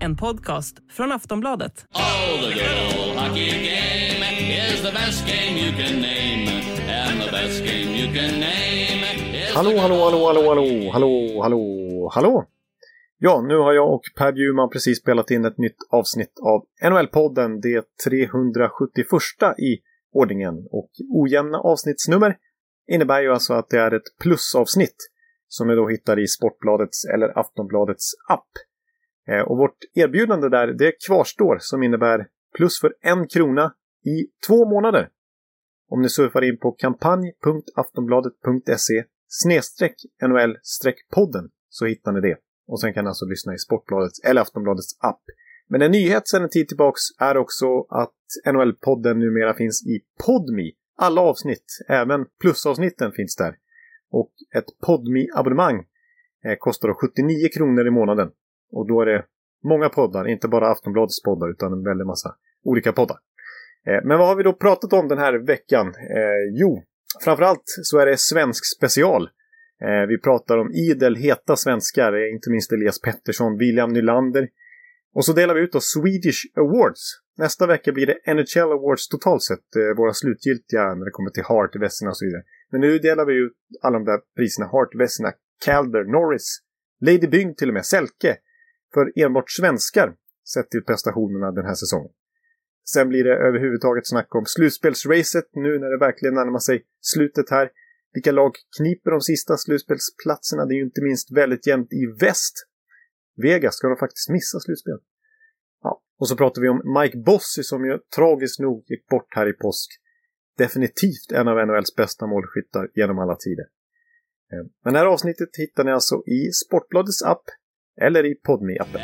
En podcast från Aftonbladet. Oh, the good old hockey game is the best game you can name. And the best game you can name is Hallå, hallå, hallå, hallå, hallå, hallå, hallå, hallå! Ja, nu har jag och Per Bjurman precis spelat in ett nytt avsnitt av NHL-podden, det 371 i ordningen. Och ojämna avsnittsnummer innebär ju alltså att det är ett plusavsnitt som ni då hittar i Sportbladets eller Aftonbladets app. Eh, och vårt erbjudande där, det kvarstår som innebär plus för en krona i två månader. Om ni surfar in på kampanj.aftonbladet.se snedstreck NHL-podden så hittar ni det. Och sen kan ni alltså lyssna i Sportbladets eller Aftonbladets app. Men en nyhet sedan en tid tillbaks är också att NHL-podden numera finns i Podmi. Alla avsnitt, även plusavsnitten finns där. Och ett Podmi-abonnemang eh, kostar då 79 kronor i månaden. Och då är det många poddar, inte bara Aftonbladets poddar utan en väldig massa olika poddar. Eh, men vad har vi då pratat om den här veckan? Eh, jo, framförallt så är det svensk special. Vi pratar om idel heta svenskar, inte minst Elias Pettersson, William Nylander. Och så delar vi ut då Swedish Awards. Nästa vecka blir det NHL Awards totalt sett, eh, våra slutgiltiga när det kommer till Hart, Vesina och så vidare. Men nu delar vi ut alla de där priserna, Hart, Vesina, Calder, Norris, Lady Byng till och med, Selke, för enbart svenskar sett till prestationerna den här säsongen. Sen blir det överhuvudtaget snack om slutspelsracet nu när det verkligen närmar sig slutet här. Vilka lag kniper de sista slutspelsplatserna? Det är ju inte minst väldigt jämnt i väst. Vegas ska de faktiskt missa slutspelet? Ja. Och så pratar vi om Mike Bossy som ju tragiskt nog gick bort här i påsk. Definitivt en av NHLs bästa målskyttar genom alla tider. Eh, men det här avsnittet hittar ni alltså i Sportbladets app eller i podme appen